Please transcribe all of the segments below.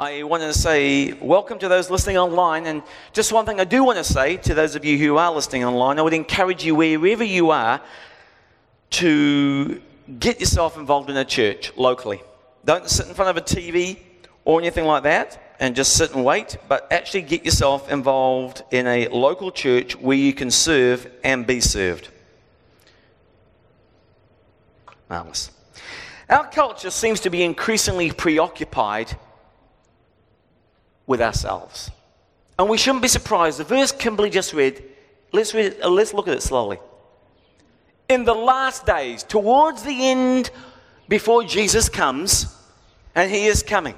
I want to say welcome to those listening online. And just one thing I do want to say to those of you who are listening online, I would encourage you, wherever you are, to get yourself involved in a church locally. Don't sit in front of a TV or anything like that and just sit and wait, but actually get yourself involved in a local church where you can serve and be served. Marvelous. Our culture seems to be increasingly preoccupied with ourselves. And we shouldn't be surprised. The verse Kimberly just read, let's, read uh, let's look at it slowly. In the last days, towards the end, before Jesus comes, and he is coming.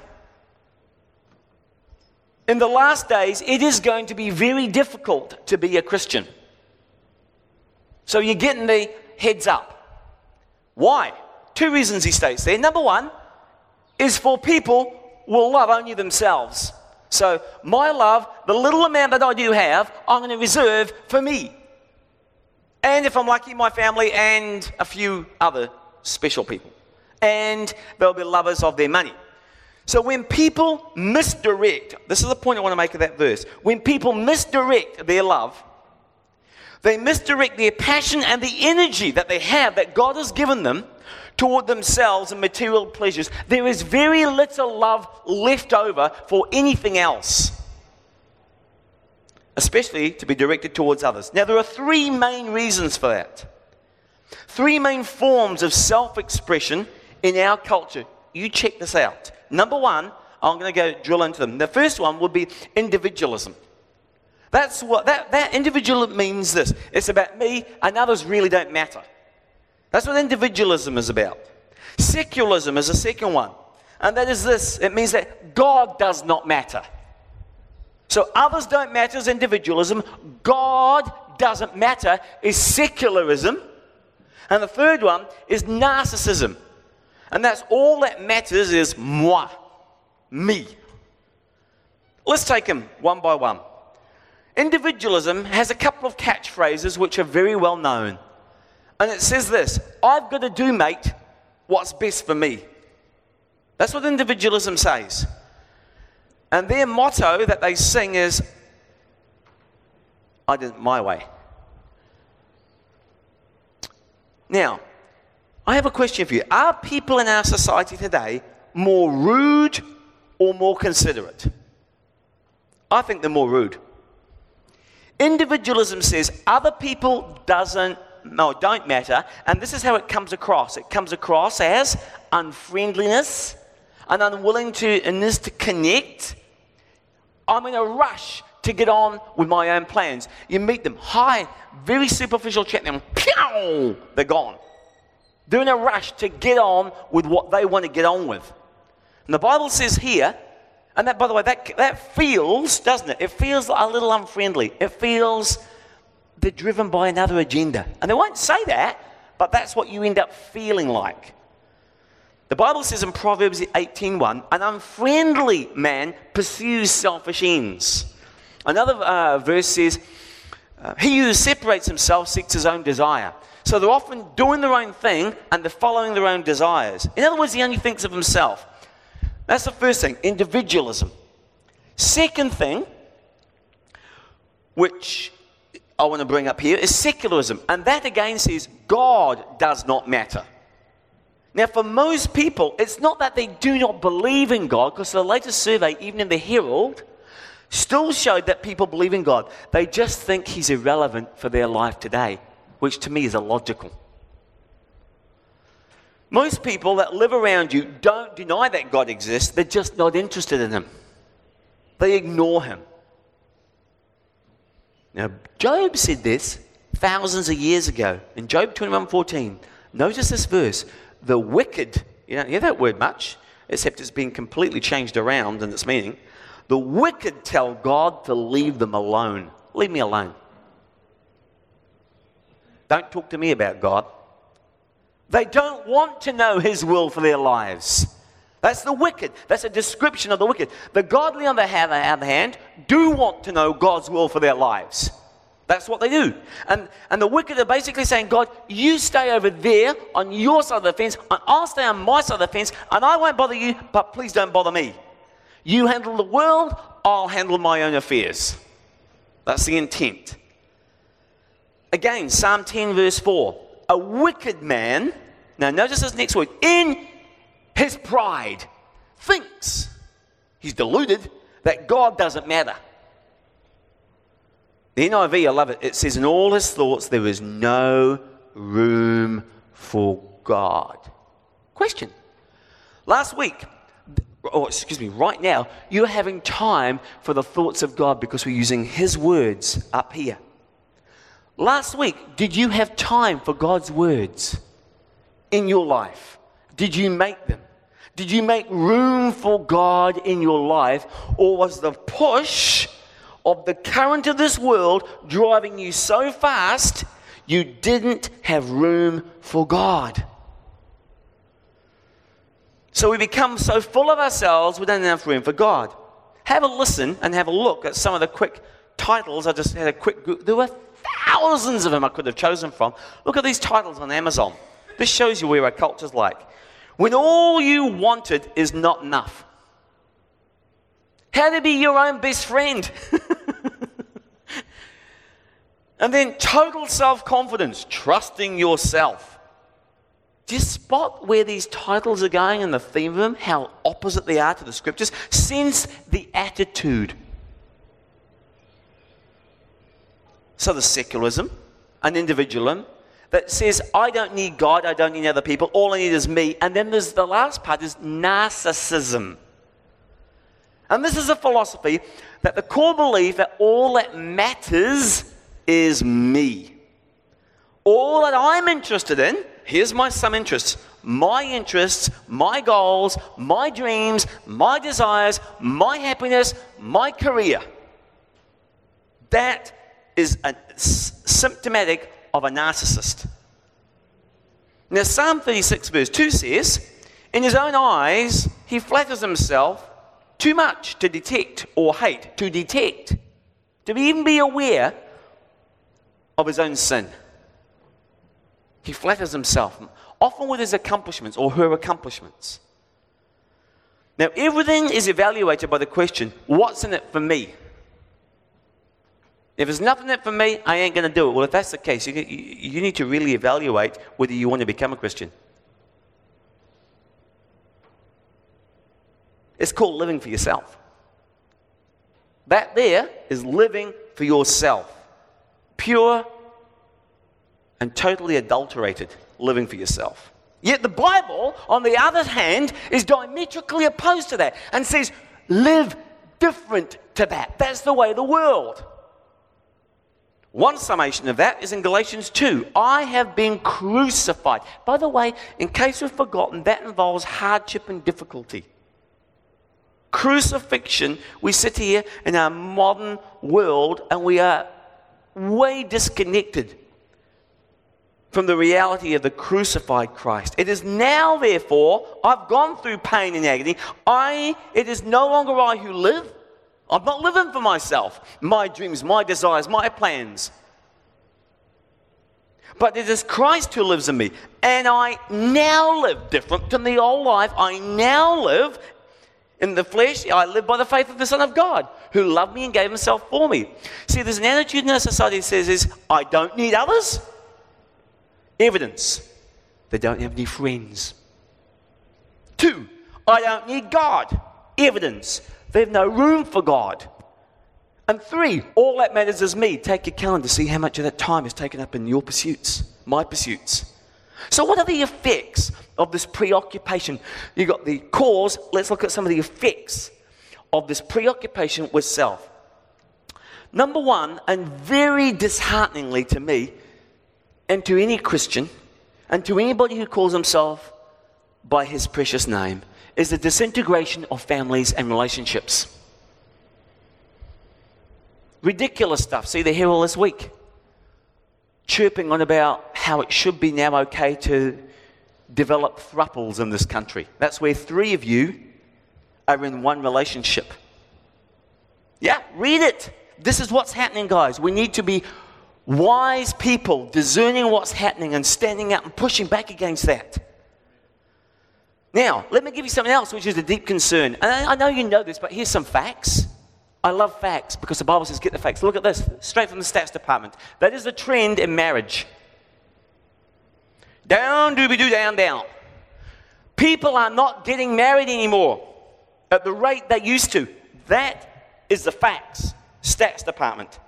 In the last days, it is going to be very difficult to be a Christian. So you're getting the heads up. Why? Two reasons he states there. Number one is for people will love only themselves. So, my love, the little amount that I do have, I'm going to reserve for me. And if I'm lucky, my family and a few other special people. And they'll be lovers of their money. So, when people misdirect, this is the point I want to make of that verse. When people misdirect their love, they misdirect their passion and the energy that they have that God has given them toward themselves and material pleasures, there is very little love left over for anything else, especially to be directed towards others. Now, there are three main reasons for that. Three main forms of self expression in our culture. You check this out. Number one, I'm going to go drill into them. The first one would be individualism. That's what that, that individual means this. It's about me and others really don't matter. That's what individualism is about. Secularism is the second one. And that is this it means that God does not matter. So others don't matter as individualism. God doesn't matter is secularism. And the third one is narcissism. And that's all that matters is moi, me. Let's take them one by one. Individualism has a couple of catchphrases which are very well known. And it says this I've got to do, mate, what's best for me. That's what individualism says. And their motto that they sing is, I did it my way. Now, I have a question for you. Are people in our society today more rude or more considerate? I think they're more rude. Individualism says other people doesn't no, don't matter. And this is how it comes across it comes across as unfriendliness, an unwillingness to connect. I'm in a rush to get on with my own plans. You meet them, hi, very superficial chat, and pew, they're gone. They're in a rush to get on with what they want to get on with. And the Bible says here, and that, by the way, that, that feels, doesn't it? It feels a little unfriendly. It feels they're driven by another agenda. And they won't say that, but that's what you end up feeling like. The Bible says in Proverbs 18:1, an unfriendly man pursues selfish ends. Another uh, verse says, uh, he who separates himself seeks his own desire. So they're often doing their own thing and they're following their own desires. In other words, he only thinks of himself. That's the first thing, individualism. Second thing, which I want to bring up here is secularism. And that again says God does not matter. Now, for most people, it's not that they do not believe in God, because the latest survey, even in the Herald, still showed that people believe in God. They just think He's irrelevant for their life today, which to me is illogical. Most people that live around you don't deny that God exists, they're just not interested in Him. They ignore Him. Now, Job said this thousands of years ago in Job 21:14. Notice this verse: "The wicked." You don't hear that word much, except it's been completely changed around in its meaning. The wicked tell God to leave them alone. Leave me alone. Don't talk to me about God. They don't want to know His will for their lives. That's the wicked. That's a description of the wicked. The godly, on the other hand, do want to know God's will for their lives. That's what they do. And, and the wicked are basically saying, God, you stay over there on your side of the fence, and I'll stay on my side of the fence, and I won't bother you, but please don't bother me. You handle the world, I'll handle my own affairs. That's the intent. Again, Psalm 10, verse 4. A wicked man, now notice this next word, in his pride, thinks, he's deluded, that God doesn't matter. The NIV, I love it. It says, In all his thoughts, there is no room for God. Question. Last week, or oh, excuse me, right now, you're having time for the thoughts of God because we're using his words up here. Last week, did you have time for God's words in your life? Did you make them? Did you make room for God in your life? Or was the push of the current of this world driving you so fast you didn't have room for God? So we become so full of ourselves we don't have room for God. Have a listen and have a look at some of the quick titles. I just had a quick. There were thousands of them I could have chosen from. Look at these titles on Amazon. This shows you where our culture's like. When all you wanted is not enough. How to be your own best friend. and then total self confidence, trusting yourself. Do you spot where these titles are going and the theme of them, how opposite they are to the scriptures? Sense the attitude. So the secularism, an individualism that says, I don't need God, I don't need other people, all I need is me. And then there's the last part is narcissism. And this is a philosophy that the core belief that all that matters is me. All that I'm interested in, here's my some interests, my interests, my goals, my dreams, my desires, my happiness, my career. That is a, symptomatic of a narcissist. Now, Psalm 36, verse 2 says, In his own eyes, he flatters himself too much to detect or hate, to detect, to even be aware of his own sin. He flatters himself, often with his accomplishments or her accomplishments. Now, everything is evaluated by the question what's in it for me? If there's nothing for me, I ain't going to do it. Well, if that's the case, you, you, you need to really evaluate whether you want to become a Christian. It's called living for yourself. That there is living for yourself. Pure and totally adulterated living for yourself. Yet the Bible, on the other hand, is diametrically opposed to that and says, live different to that. That's the way of the world. One summation of that is in Galatians 2. I have been crucified. By the way, in case we've forgotten, that involves hardship and difficulty. Crucifixion, we sit here in our modern world and we are way disconnected from the reality of the crucified Christ. It is now, therefore, I've gone through pain and agony. I, it is no longer I who live, I'm not living for myself, my dreams, my desires, my plans. But it is Christ who lives in me. And I now live different than the old life. I now live in the flesh. I live by the faith of the Son of God who loved me and gave himself for me. See, there's an attitude in our society that says is, I don't need others. Evidence. They don't have any friends. Two, I don't need God. Evidence. They have no room for God. And three, all that matters is me. Take your calendar, see how much of that time is taken up in your pursuits, my pursuits. So, what are the effects of this preoccupation? You've got the cause, let's look at some of the effects of this preoccupation with self. Number one, and very dishearteningly to me, and to any Christian, and to anybody who calls himself by his precious name, is the disintegration of families and relationships. Ridiculous stuff. See, here all this week. Chirping on about how it should be now okay to develop thruples in this country. That's where three of you are in one relationship. Yeah, read it. This is what's happening, guys. We need to be wise people, discerning what's happening and standing up and pushing back against that. Now, let me give you something else, which is a deep concern. And I know you know this, but here's some facts. I love facts because the Bible says get the facts. Look at this, straight from the stats department. That is the trend in marriage. Down, dooby doo, down, down. People are not getting married anymore at the rate they used to. That is the facts. Stats department.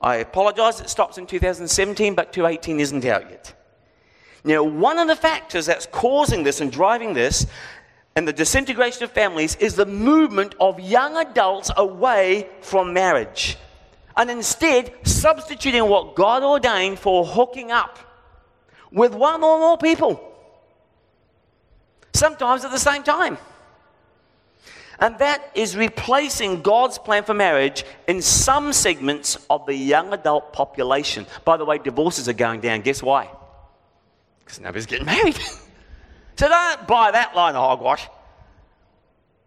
I apologize, it stops in 2017, but 2018 isn't out yet. Now, one of the factors that's causing this and driving this and the disintegration of families is the movement of young adults away from marriage and instead substituting what God ordained for hooking up with one or more people, sometimes at the same time. And that is replacing God's plan for marriage in some segments of the young adult population. By the way, divorces are going down. Guess why? Because nobody's getting married. so don't buy that line of hogwash.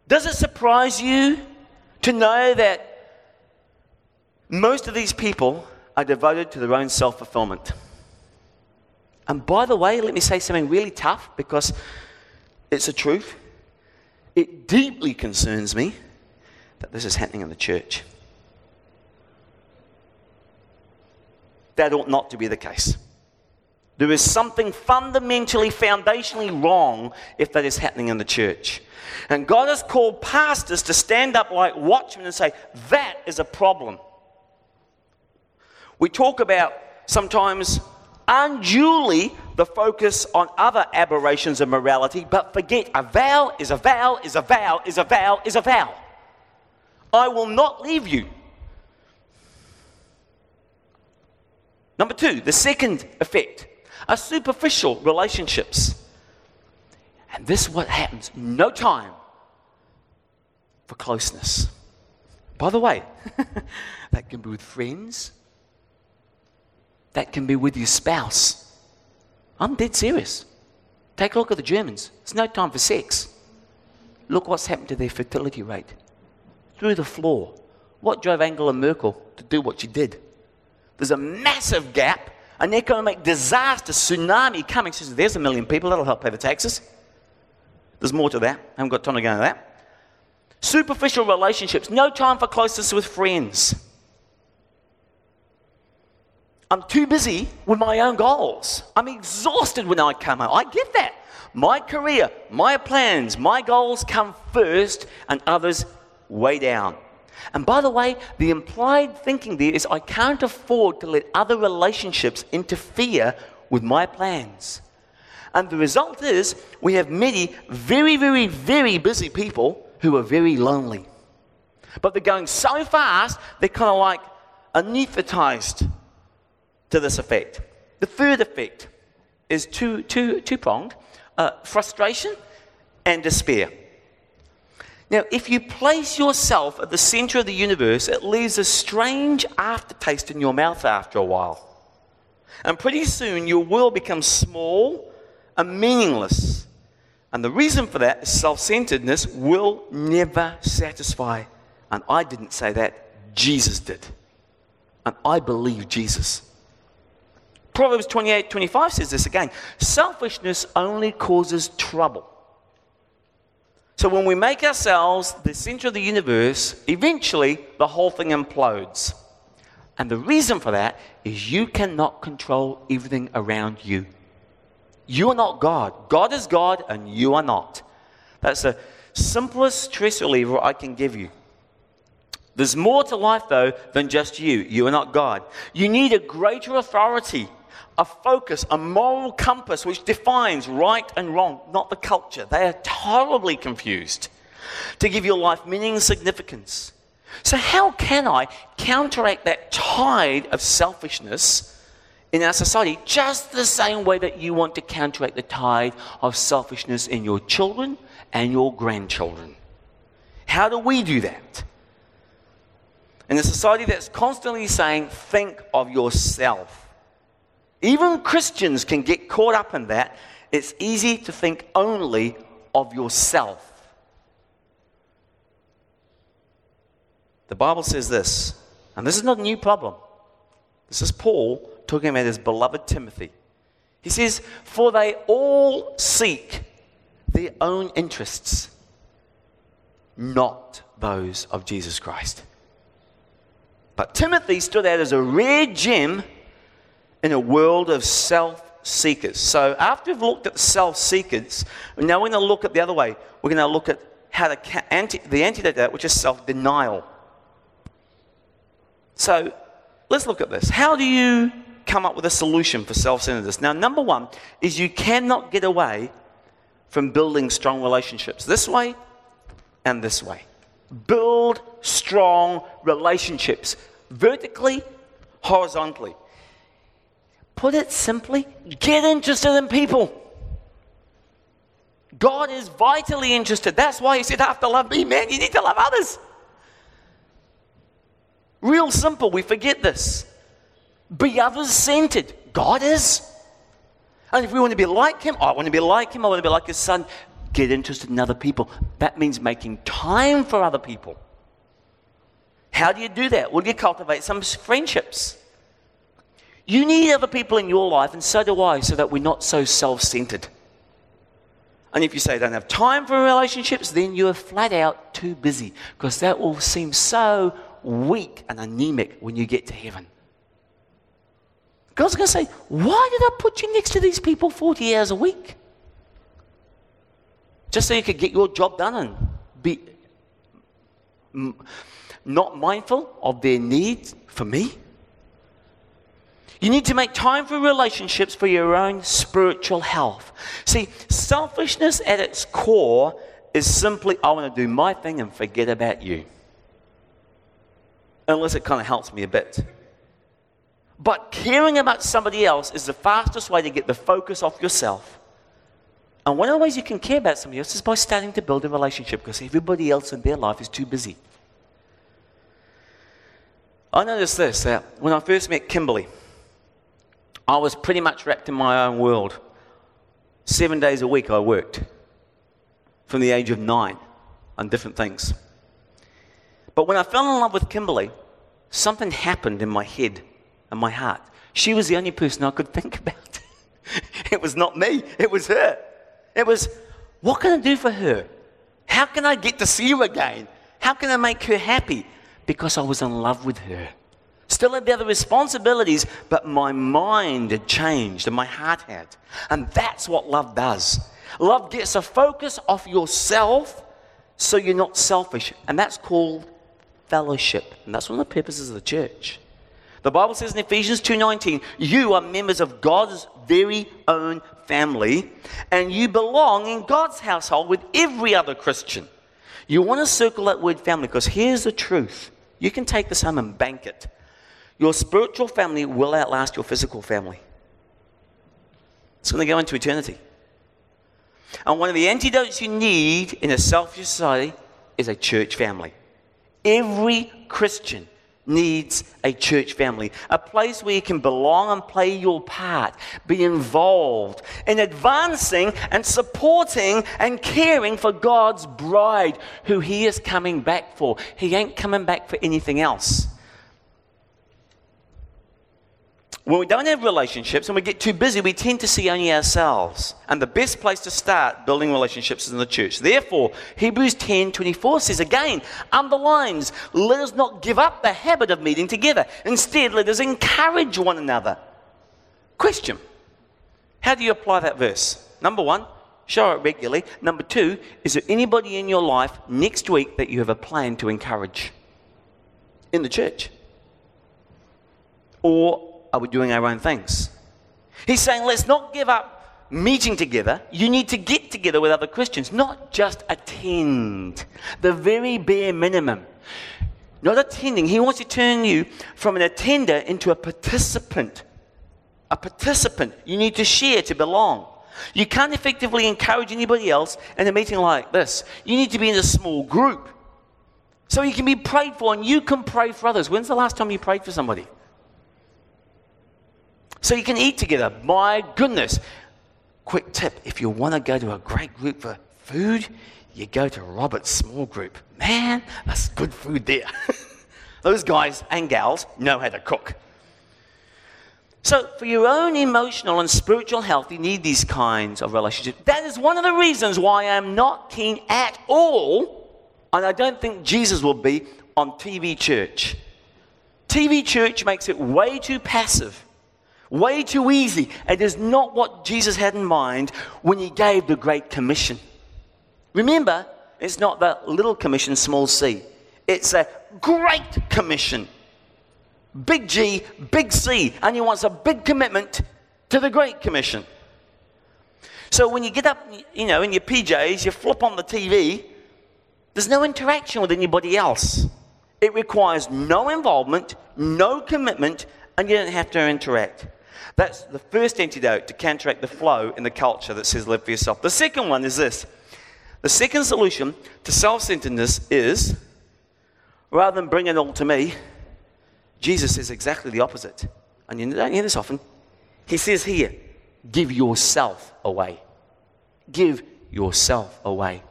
Does it surprise you to know that most of these people are devoted to their own self fulfillment? And by the way, let me say something really tough because it's the truth. It deeply concerns me that this is happening in the church. That ought not to be the case. There is something fundamentally, foundationally wrong if that is happening in the church. And God has called pastors to stand up like watchmen and say, that is a problem. We talk about sometimes unduly the focus on other aberrations of morality, but forget a vow is a vow is a vow is a vow is a vow. I will not leave you. Number two, the second effect are superficial relationships. And this is what happens no time for closeness. By the way, that can be with friends, that can be with your spouse. I'm dead serious. Take a look at the Germans. It's no time for sex. Look what's happened to their fertility rate. Through the floor. What drove Angela Merkel to do what she did? There's a massive gap, an economic disaster, tsunami coming. Says, There's a million people, that'll help pay the taxes. There's more to that. I haven't got time to go into that. Superficial relationships, no time for closeness with friends. I'm too busy with my own goals. I'm exhausted when I come home. I get that. My career, my plans, my goals come first, and others way down. And by the way, the implied thinking there is I can't afford to let other relationships interfere with my plans. And the result is we have many very, very, very busy people who are very lonely. But they're going so fast, they're kind of like anesthetized to this effect. The third effect is two, two, two pronged uh, frustration and despair. Now, if you place yourself at the center of the universe, it leaves a strange aftertaste in your mouth after a while. And pretty soon, your world becomes small and meaningless. And the reason for that is self centeredness will never satisfy. And I didn't say that, Jesus did. And I believe Jesus. Proverbs 28 25 says this again selfishness only causes trouble. So when we make ourselves the center of the universe, eventually the whole thing implodes. And the reason for that is you cannot control everything around you. You are not God. God is God, and you are not. That's the simplest stress reliever I can give you. There's more to life, though, than just you. You are not God. You need a greater authority a focus, a moral compass which defines right and wrong, not the culture. They are horribly confused to give your life meaning and significance. So, how can I counteract that tide of selfishness in our society just the same way that you want to counteract the tide of selfishness in your children and your grandchildren? How do we do that? In a society that's constantly saying, think of yourself. Even Christians can get caught up in that. It's easy to think only of yourself. The Bible says this, and this is not a new problem. This is Paul talking about his beloved Timothy. He says, For they all seek their own interests, not those of Jesus Christ. But Timothy stood out as a rare gem in a world of self seekers. So after we've looked at self seekers, now we're going to look at the other way. We're going to look at how to anti, the antidote to that, which is self denial. So let's look at this. How do you come up with a solution for self centeredness? Now, number one is you cannot get away from building strong relationships this way and this way. Build strong relationships vertically, horizontally. Put it simply, get interested in people. God is vitally interested. That's why He said, After love me, man, you need to love others. Real simple, we forget this. Be others centered. God is. And if we want to be like Him, I want to be like Him, I want to be like His Son, get interested in other people. That means making time for other people. How do you do that? Well, you cultivate some friendships. You need other people in your life, and so do I, so that we're not so self centered. And if you say you don't have time for relationships, then you're flat out too busy because that will seem so weak and anemic when you get to heaven. God's going to say, Why did I put you next to these people 40 hours a week? Just so you could get your job done and be not mindful of their needs for me? You need to make time for relationships for your own spiritual health. See, selfishness at its core is simply, I want to do my thing and forget about you. Unless it kind of helps me a bit. But caring about somebody else is the fastest way to get the focus off yourself. And one of the ways you can care about somebody else is by starting to build a relationship because everybody else in their life is too busy. I noticed this that when I first met Kimberly, I was pretty much wrapped in my own world. Seven days a week I worked from the age of nine on different things. But when I fell in love with Kimberly, something happened in my head and my heart. She was the only person I could think about. it was not me, it was her. It was, what can I do for her? How can I get to see her again? How can I make her happy? Because I was in love with her. Still had the other responsibilities, but my mind had changed and my heart had. And that's what love does. Love gets a focus off yourself so you're not selfish. And that's called fellowship. And that's one of the purposes of the church. The Bible says in Ephesians 2:19, you are members of God's very own family and you belong in God's household with every other Christian. You want to circle that word family because here's the truth. You can take this home and bank it. Your spiritual family will outlast your physical family. It's going to go into eternity. And one of the antidotes you need in a selfish society is a church family. Every Christian needs a church family, a place where you can belong and play your part, be involved in advancing and supporting and caring for God's bride who He is coming back for. He ain't coming back for anything else. When we don't have relationships and we get too busy, we tend to see only ourselves. And the best place to start building relationships is in the church. Therefore, Hebrews 10 24 says again, underlines, let us not give up the habit of meeting together. Instead, let us encourage one another. Question How do you apply that verse? Number one, show it regularly. Number two, is there anybody in your life next week that you have a plan to encourage in the church? Or are we doing our own things? He's saying, let's not give up meeting together. You need to get together with other Christians, not just attend. The very bare minimum. Not attending. He wants to turn you from an attender into a participant. A participant. You need to share to belong. You can't effectively encourage anybody else in a meeting like this. You need to be in a small group. So you can be prayed for and you can pray for others. When's the last time you prayed for somebody? So you can eat together. My goodness. Quick tip if you want to go to a great group for food, you go to Robert's small group. Man, that's good food there. Those guys and gals know how to cook. So, for your own emotional and spiritual health, you need these kinds of relationships. That is one of the reasons why I'm not keen at all, and I don't think Jesus will be, on TV church. TV church makes it way too passive, way too easy. It is not what Jesus had in mind when he gave the Great Commission. Remember, it's not the little commission, small c. It's a great commission. Big G, big C. And he wants a big commitment to the Great Commission. So when you get up, you know, in your PJs, you flip on the TV, there's no interaction with anybody else. It requires no involvement, no commitment, and you don't have to interact. That's the first antidote to counteract the flow in the culture that says live for yourself. The second one is this the second solution to self centeredness is rather than bring it all to me, Jesus says exactly the opposite. And you don't hear this often. He says here, give yourself away. Give yourself away.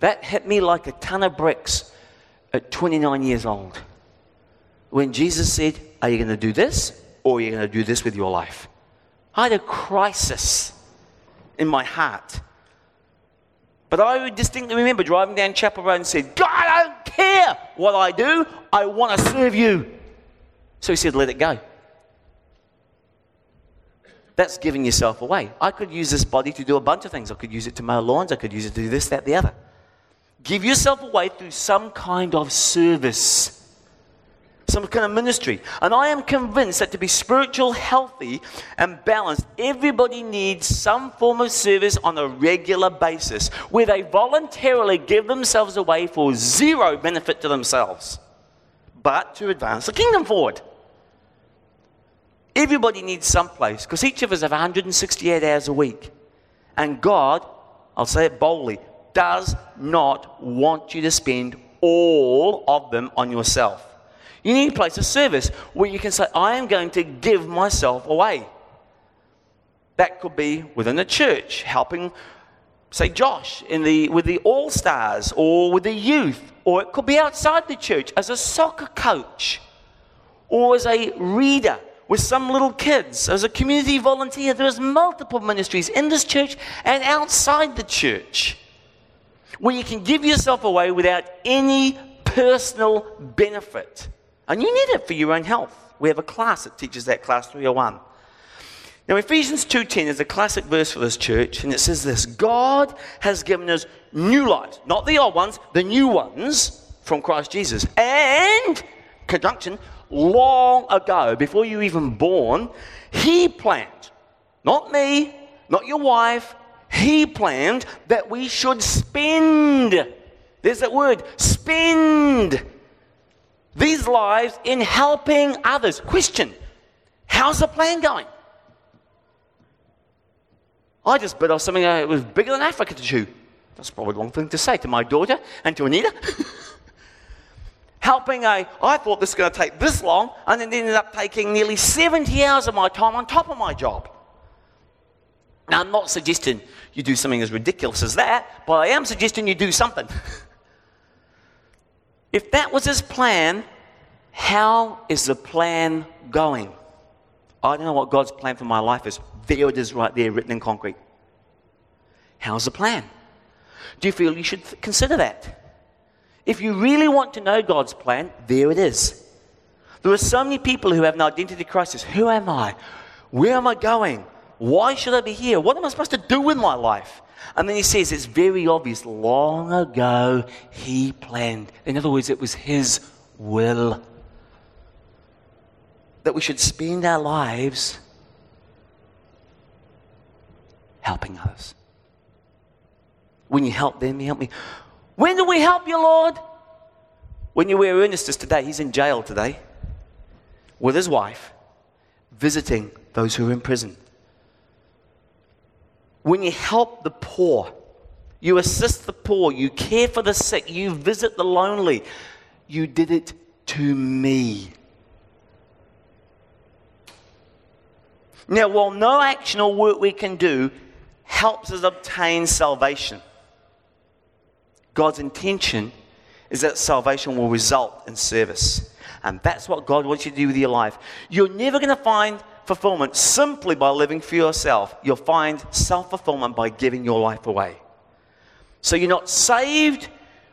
That hit me like a ton of bricks at 29 years old. When Jesus said, Are you going to do this or are going to do this with your life? I had a crisis in my heart. But I distinctly remember driving down Chapel Road and said, God, I don't care what I do. I want to serve you. So he said, Let it go. That's giving yourself away. I could use this body to do a bunch of things. I could use it to mow lawns. I could use it to do this, that, the other. Give yourself away through some kind of service, some kind of ministry. And I am convinced that to be spiritual, healthy, and balanced, everybody needs some form of service on a regular basis where they voluntarily give themselves away for zero benefit to themselves, but to advance the kingdom forward. Everybody needs some place because each of us have 168 hours a week. And God, I'll say it boldly, does not want you to spend all of them on yourself. You need a place of service where you can say, I am going to give myself away. That could be within the church, helping, say, Josh in the, with the All Stars or with the youth, or it could be outside the church as a soccer coach or as a reader with some little kids, as a community volunteer. There's multiple ministries in this church and outside the church where you can give yourself away without any personal benefit. And you need it for your own health. We have a class that teaches that, class 301. Now, Ephesians 2.10 is a classic verse for this church, and it says this, God has given us new lives, not the old ones, the new ones from Christ Jesus. And, conjunction, long ago, before you even born, He planned, not me, not your wife, he planned that we should spend. There's that word, spend these lives in helping others. Question How's the plan going? I just bit off something uh, that was bigger than Africa to chew. That's probably the wrong thing to say to my daughter and to Anita. helping a, I thought this was going to take this long, and it ended up taking nearly 70 hours of my time on top of my job. Now, I'm not suggesting you do something as ridiculous as that, but I am suggesting you do something. if that was his plan, how is the plan going? I don't know what God's plan for my life is. There it is right there, written in concrete. How's the plan? Do you feel you should consider that? If you really want to know God's plan, there it is. There are so many people who have an identity crisis. Who am I? Where am I going? Why should I be here? What am I supposed to do with my life? And then he says it's very obvious. Long ago, he planned. In other words, it was his will that we should spend our lives helping others. When you help them, you help me. When do we help you, Lord? When you wear Ernest today, he's in jail today with his wife, visiting those who are in prison when you help the poor, you assist the poor, you care for the sick, you visit the lonely, you did it to me. Now, while no action or work we can do helps us obtain salvation, God's intention is that salvation will result in service. And that's what God wants you to do with your life. You're never going to find fulfillment simply by living for yourself. You'll find self fulfillment by giving your life away. So you're not saved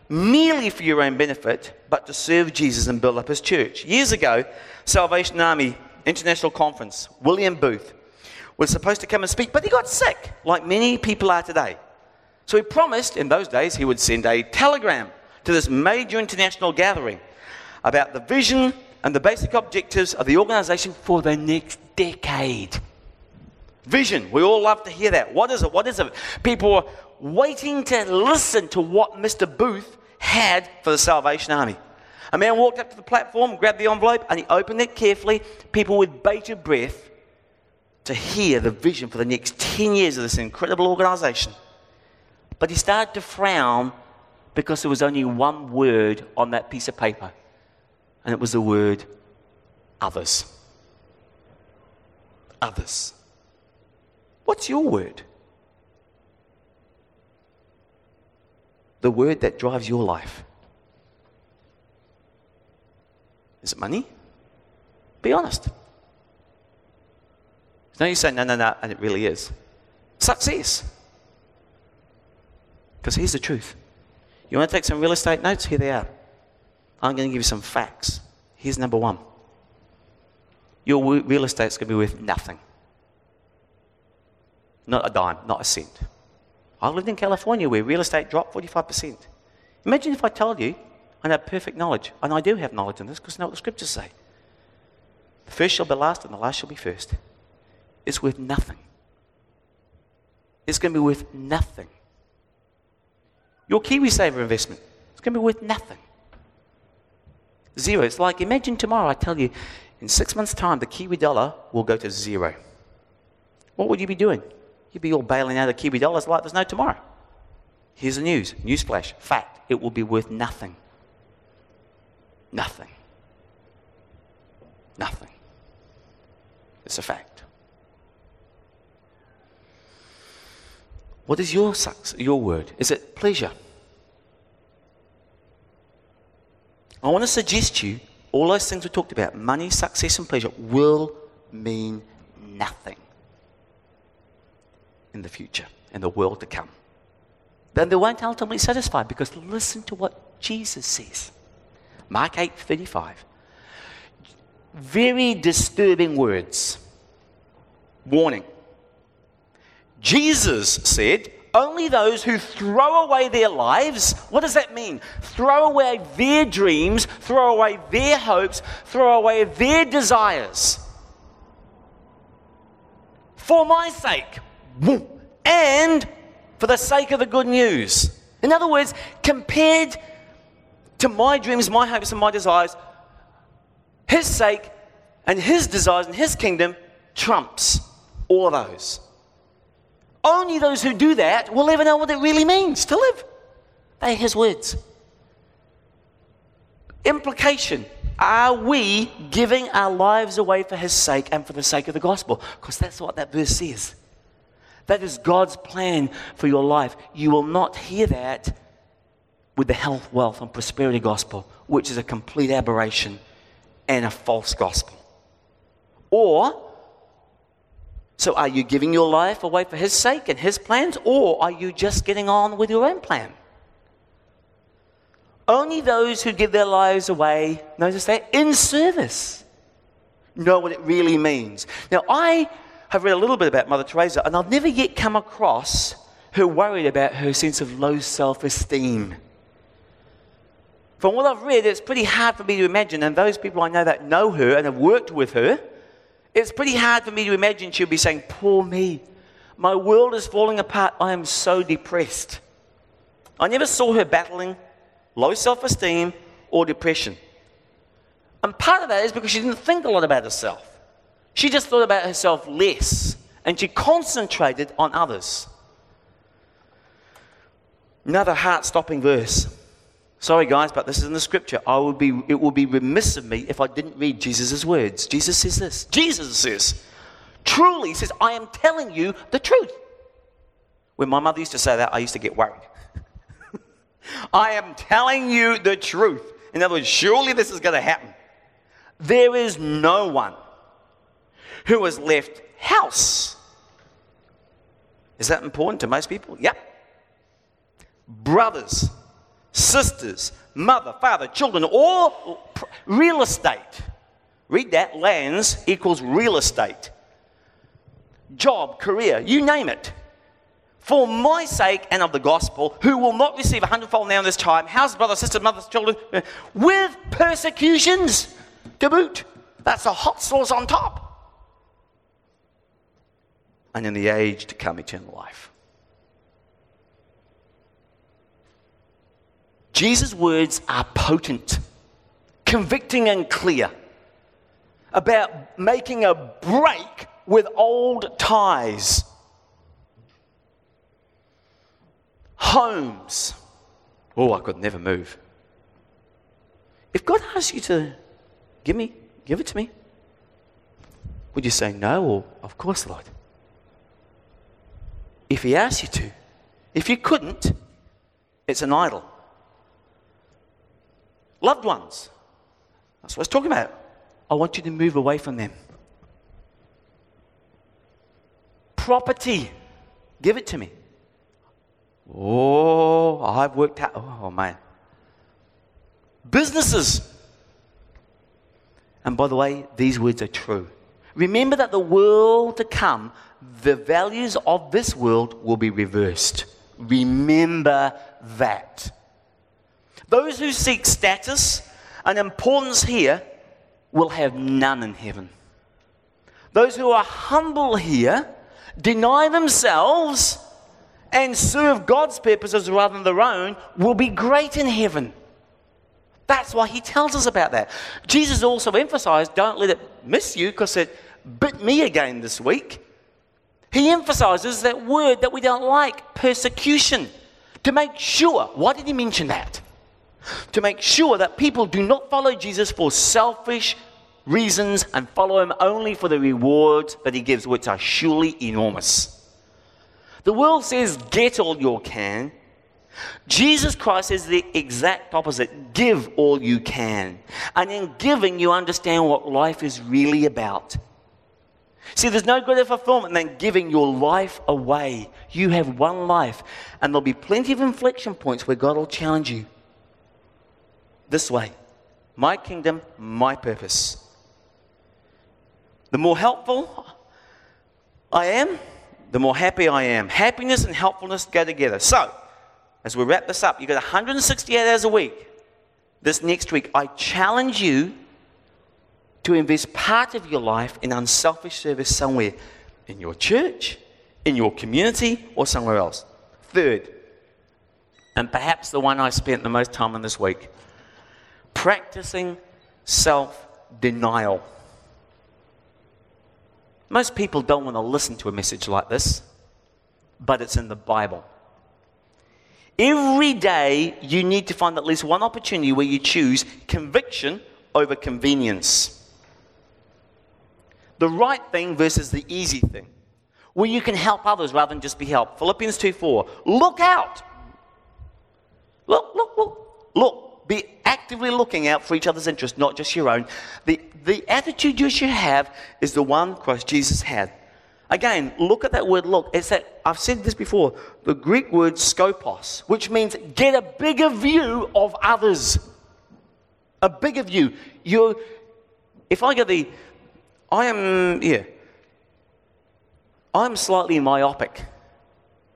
merely for your own benefit, but to serve Jesus and build up his church. Years ago, Salvation Army International Conference, William Booth was supposed to come and speak, but he got sick, like many people are today. So he promised in those days he would send a telegram to this major international gathering about the vision and the basic objectives of the organization for the next decade. Vision. We all love to hear that. What is it? What is it? People are waiting to listen to what Mr. Booth had for the Salvation Army. A man walked up to the platform, grabbed the envelope, and he opened it carefully. People with bated breath to hear the vision for the next 10 years of this incredible organization. But he started to frown because there was only one word on that piece of paper, and it was the word others. Others. What's your word? The word that drives your life. Is it money? Be honest. No, you say, no, no, no, and it really is. Success. Because here's the truth. You want to take some real estate notes? Here they are. I'm going to give you some facts. Here's number one your real estate's going to be worth nothing. Not a dime, not a cent. I lived in California where real estate dropped 45%. Imagine if I told you I have perfect knowledge, and I do have knowledge in this because I know what the scriptures say. The first shall be last, and the last shall be first. It's worth nothing. It's going to be worth nothing. Your KiwiSaver investment, it's going to be worth nothing. Zero. It's like imagine tomorrow I tell you in six months' time the Kiwi dollar will go to zero. What would you be doing? You'd be all bailing out of Kiwi dollars like there's no tomorrow. Here's the news newsflash fact it will be worth nothing. Nothing. Nothing. It's a fact. What is your, your word? Is it pleasure? I want to suggest to you all those things we talked about money, success, and pleasure will mean nothing in the future, in the world to come. Then they won't ultimately satisfy because listen to what Jesus says. Mark 8 35. Very disturbing words. Warning. Jesus said, only those who throw away their lives, what does that mean? Throw away their dreams, throw away their hopes, throw away their desires. For my sake, and for the sake of the good news. In other words, compared to my dreams, my hopes, and my desires, His sake and His desires and His kingdom trumps all of those. Only those who do that will ever know what it really means to live. They His words. Implication Are we giving our lives away for His sake and for the sake of the gospel? Because that's what that verse says. That is God's plan for your life. You will not hear that with the health, wealth, and prosperity gospel, which is a complete aberration and a false gospel. Or, so are you giving your life away for His sake and His plans, or are you just getting on with your own plan? Only those who give their lives away, notice that, in service, know what it really means. Now, I have read a little bit about Mother Teresa, and I've never yet come across her worried about her sense of low self esteem. From what I've read, it's pretty hard for me to imagine, and those people I know that know her and have worked with her, it's pretty hard for me to imagine she'll be saying, Poor me, my world is falling apart, I am so depressed. I never saw her battling low self esteem or depression. And part of that is because she didn't think a lot about herself. She just thought about herself less and she concentrated on others. Another heart stopping verse. Sorry, guys, but this is in the scripture. I would be, it would be remiss of me if I didn't read Jesus' words. Jesus says this. Jesus says, truly, says, I am telling you the truth. When my mother used to say that, I used to get worried. I am telling you the truth. In other words, surely this is going to happen. There is no one who has left house. Is that important to most people? Yep. Brothers, sisters, mother, father, children, all real estate. Read that lands equals real estate. Job, career, you name it. For my sake and of the gospel, who will not receive a hundredfold now in this time, house, brother, sister, mothers, children, uh, with persecutions to boot. That's a hot sauce on top. And in the age to come, eternal life. Jesus' words are potent, convicting, and clear about making a break with old ties. Homes. Oh, I could never move. If God asks you to give me, give it to me, would you say no or of course, Lord? If He asks you to, if you couldn't, it's an idol. Loved ones. That's what I was talking about. I want you to move away from them. Property, give it to me. Oh, I've worked out. Oh, man. Businesses. And by the way, these words are true. Remember that the world to come, the values of this world will be reversed. Remember that. Those who seek status and importance here will have none in heaven. Those who are humble here, deny themselves, and serve God's purposes rather than their own, will be great in heaven. That's why he tells us about that. Jesus also emphasized don't let it miss you because it bit me again this week. He emphasizes that word that we don't like persecution to make sure. Why did he mention that? To make sure that people do not follow Jesus for selfish reasons and follow him only for the rewards that he gives, which are surely enormous. The world says, get all you can. Jesus Christ is the exact opposite. Give all you can. And in giving, you understand what life is really about. See, there's no greater fulfillment than giving your life away. You have one life, and there'll be plenty of inflection points where God will challenge you this way my kingdom, my purpose. The more helpful I am, the more happy I am. Happiness and helpfulness go together. So, as we wrap this up, you've got 168 hours a week. This next week, I challenge you to invest part of your life in unselfish service somewhere in your church, in your community, or somewhere else. Third, and perhaps the one I spent the most time on this week practicing self denial. Most people don't want to listen to a message like this, but it's in the Bible. Every day, you need to find at least one opportunity where you choose conviction over convenience. The right thing versus the easy thing. Where you can help others rather than just be helped. Philippians 2 4. Look out. Look, look, look, look be actively looking out for each other's interests, not just your own. The, the attitude you should have is the one Christ Jesus had. Again, look at that word look. It's that, I've said this before, the Greek word skopos, which means get a bigger view of others. A bigger view. You, if I get the, I am, yeah, I'm slightly myopic.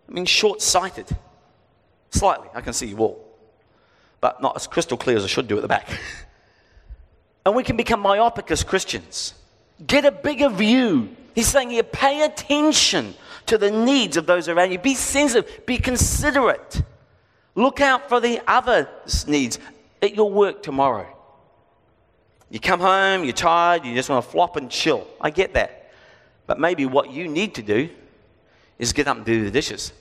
I mean, short sighted. Slightly. I can see you all but not as crystal clear as I should do at the back. and we can become myopic as Christians. Get a bigger view. He's saying here, pay attention to the needs of those around you. Be sensitive, be considerate. Look out for the others' needs at your work tomorrow. You come home, you're tired, you just want to flop and chill. I get that. But maybe what you need to do is get up and do the dishes.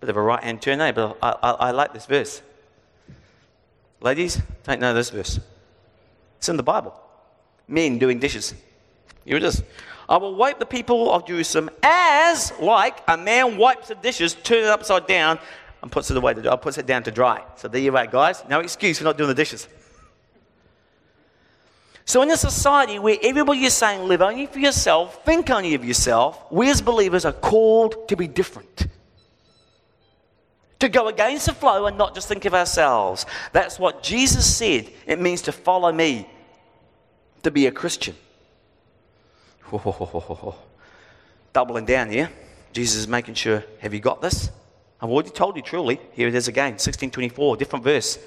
Bit of a right hand turn, eh? But I, I, I like this verse. Ladies, take note of this verse. It's in the Bible. Men doing dishes. Here it is. I will wipe the people of Jerusalem as like a man wipes the dishes, turns it upside down, and puts it away to puts it down to dry. So there you are, guys. No excuse for not doing the dishes. So, in a society where everybody is saying live only for yourself, think only of yourself, we as believers are called to be different. To go against the flow and not just think of ourselves. That's what Jesus said it means to follow me, to be a Christian. Doubling down here. Jesus is making sure, have you got this? I've already told you truly. Here it is again, 1624, different verse.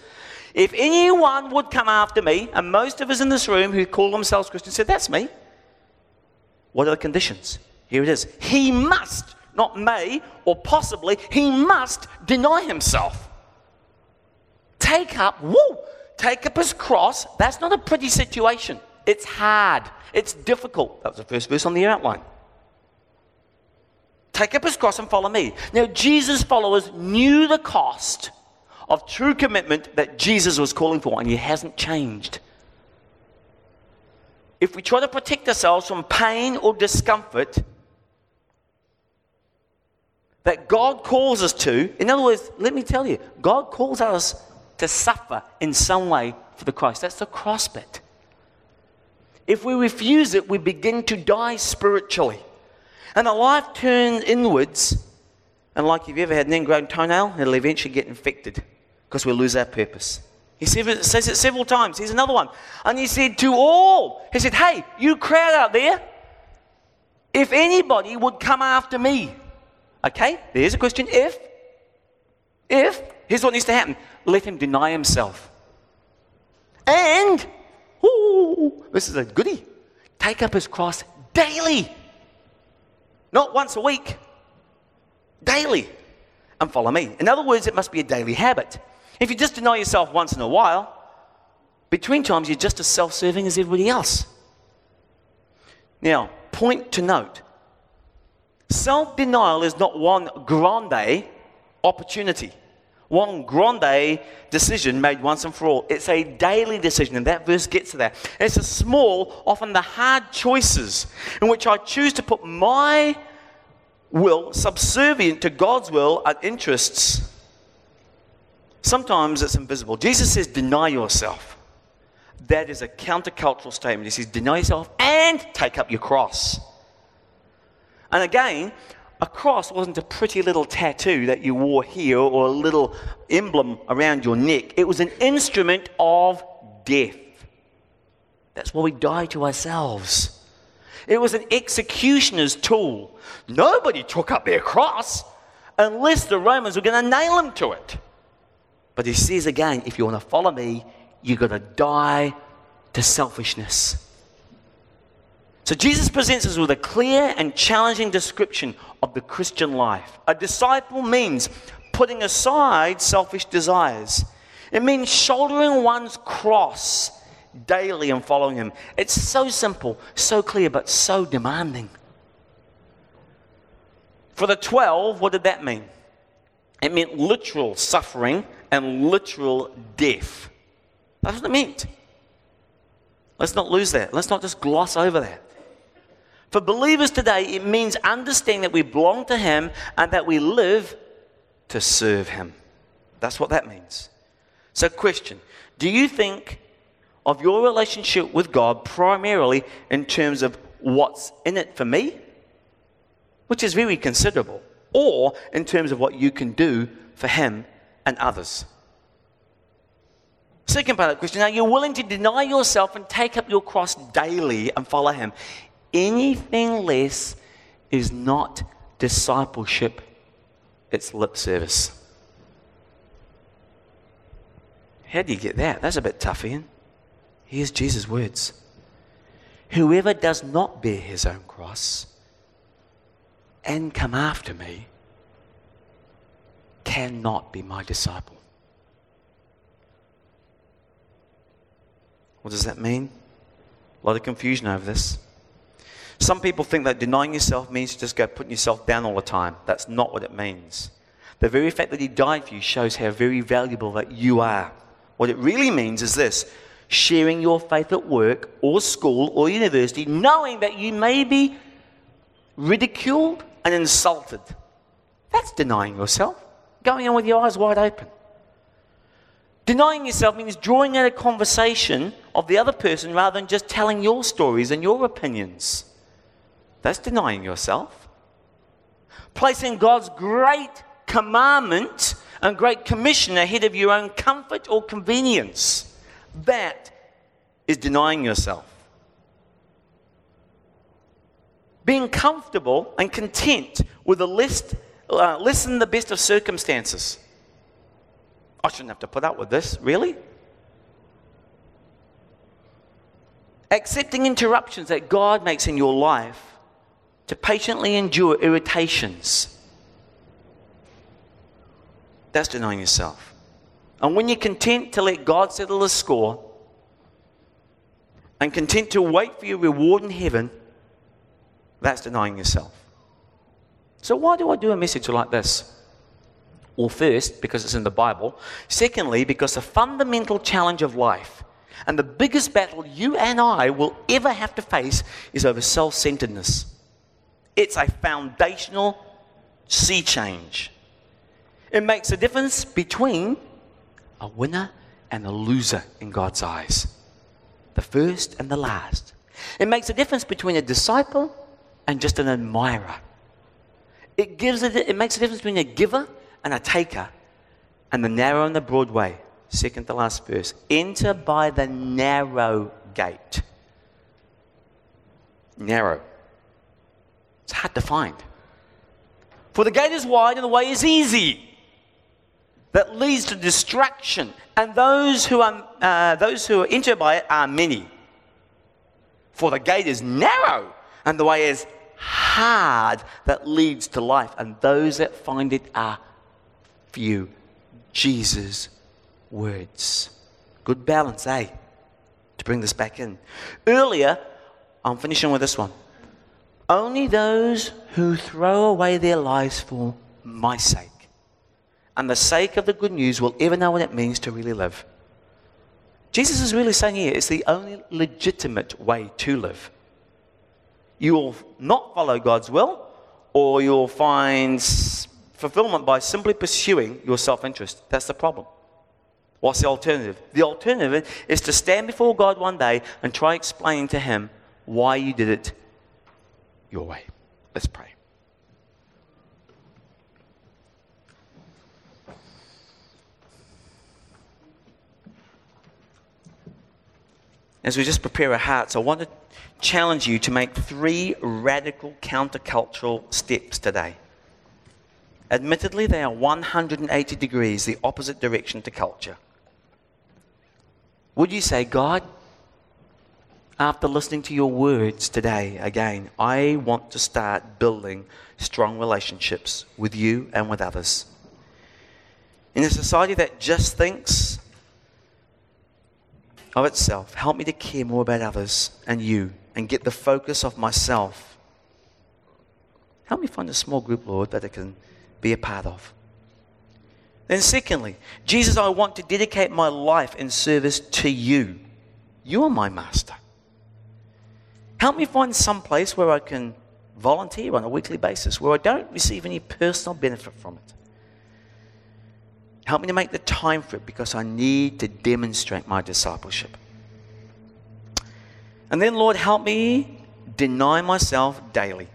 If anyone would come after me, and most of us in this room who call themselves Christians said, That's me. What are the conditions? Here it is. He must, not may or possibly, he must deny himself. Take up, woo, take up his cross. That's not a pretty situation. It's hard. It's difficult. That was the first verse on the outline. Take up his cross and follow me. Now, Jesus' followers knew the cost of true commitment that Jesus was calling for, and he hasn't changed. If we try to protect ourselves from pain or discomfort that God calls us to, in other words, let me tell you, God calls us to suffer in some way for the Christ. That's the cross bit. If we refuse it, we begin to die spiritually. And our life turns inwards, and like if you've ever had an ingrown toenail, it'll eventually get infected because we'll lose our purpose. He says it several times. Here's another one. And he said to all, he said, Hey, you crowd out there, if anybody would come after me, okay, there's a question. If, if, here's what needs to happen let him deny himself. And, ooh, this is a goodie, take up his cross daily. Not once a week, daily, and follow me. In other words, it must be a daily habit. If you just deny yourself once in a while, between times you're just as self serving as everybody else. Now, point to note self denial is not one grande opportunity, one grande decision made once and for all. It's a daily decision, and that verse gets to that. It's a small, often the hard choices in which I choose to put my will subservient to God's will and interests Sometimes it's invisible. Jesus says, deny yourself. That is a countercultural statement. He says, deny yourself and take up your cross. And again, a cross wasn't a pretty little tattoo that you wore here or a little emblem around your neck. It was an instrument of death. That's why we die to ourselves. It was an executioner's tool. Nobody took up their cross unless the Romans were going to nail them to it. But he says again, if you want to follow me, you've got to die to selfishness. So Jesus presents us with a clear and challenging description of the Christian life. A disciple means putting aside selfish desires. It means shouldering one's cross daily and following him. It's so simple, so clear, but so demanding. For the 12, what did that mean? It meant literal suffering and literal death. That's what it meant. Let's not lose that. Let's not just gloss over that. For believers today, it means understanding that we belong to Him and that we live to serve Him. That's what that means. So, question Do you think of your relationship with God primarily in terms of what's in it for me, which is very considerable, or in terms of what you can do for Him and others. Second part of the question are you willing to deny yourself and take up your cross daily and follow Him? Anything less is not discipleship, it's lip service. How do you get that? That's a bit tough, Ian. Here's Jesus' words Whoever does not bear his own cross and come after me cannot be my disciple. What does that mean? A lot of confusion over this. Some people think that denying yourself means just go putting yourself down all the time. That's not what it means. The very fact that he died for you shows how very valuable that you are. What it really means is this sharing your faith at work or school or university, knowing that you may be ridiculed and insulted. That's denying yourself going on with your eyes wide open. Denying yourself means drawing out a conversation of the other person rather than just telling your stories and your opinions. That's denying yourself. Placing God's great commandment and great commission ahead of your own comfort or convenience. That is denying yourself. Being comfortable and content with a list, uh, less than the best of circumstances. I shouldn't have to put up with this, really? Accepting interruptions that God makes in your life to patiently endure irritations. That's denying yourself. And when you're content to let God settle the score and content to wait for your reward in heaven, that's denying yourself. So, why do I do a message like this? Well, first, because it's in the Bible. Secondly, because the fundamental challenge of life and the biggest battle you and I will ever have to face is over self centeredness. It's a foundational sea change. It makes a difference between a winner and a loser in God's eyes, the first and the last. It makes a difference between a disciple and just an admirer. It, gives a, it makes a difference between a giver and a taker, and the narrow and the broad way. Second to last verse. Enter by the narrow gate. Narrow. It's hard to find. For the gate is wide and the way is easy. That leads to destruction, and those who are uh, those who enter by it are many. For the gate is narrow, and the way is hard that leads to life, and those that find it are few. Jesus' words. Good balance, eh? To bring this back in. Earlier, I'm finishing with this one. Only those who throw away their lives for my sake and the sake of the good news will ever know what it means to really live. Jesus is really saying here it's the only legitimate way to live. You will not follow God's will, or you'll find fulfillment by simply pursuing your self interest. That's the problem. What's the alternative? The alternative is to stand before God one day and try explaining to Him why you did it your way. Let's pray. As we just prepare our hearts, I want to challenge you to make three radical countercultural steps today. Admittedly, they are 180 degrees the opposite direction to culture. Would you say, God, after listening to your words today again, I want to start building strong relationships with you and with others? In a society that just thinks of itself, help me to care more about others and you and get the focus of myself. Help me find a small group, Lord, that I can be a part of. Then, secondly, Jesus, I want to dedicate my life in service to you. You are my master. Help me find some place where I can volunteer on a weekly basis, where I don't receive any personal benefit from it. Help me to make the time for it because I need to demonstrate my discipleship. And then, Lord, help me deny myself daily.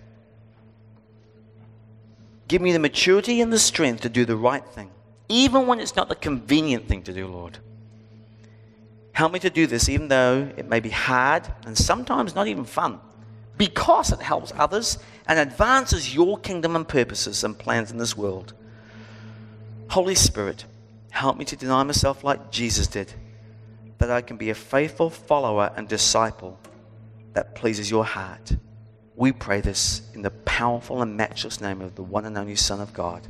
Give me the maturity and the strength to do the right thing, even when it's not the convenient thing to do, Lord. Help me to do this, even though it may be hard and sometimes not even fun, because it helps others and advances your kingdom and purposes and plans in this world. Holy Spirit, help me to deny myself like Jesus did, that I can be a faithful follower and disciple that pleases your heart. We pray this in the powerful and matchless name of the one and only Son of God.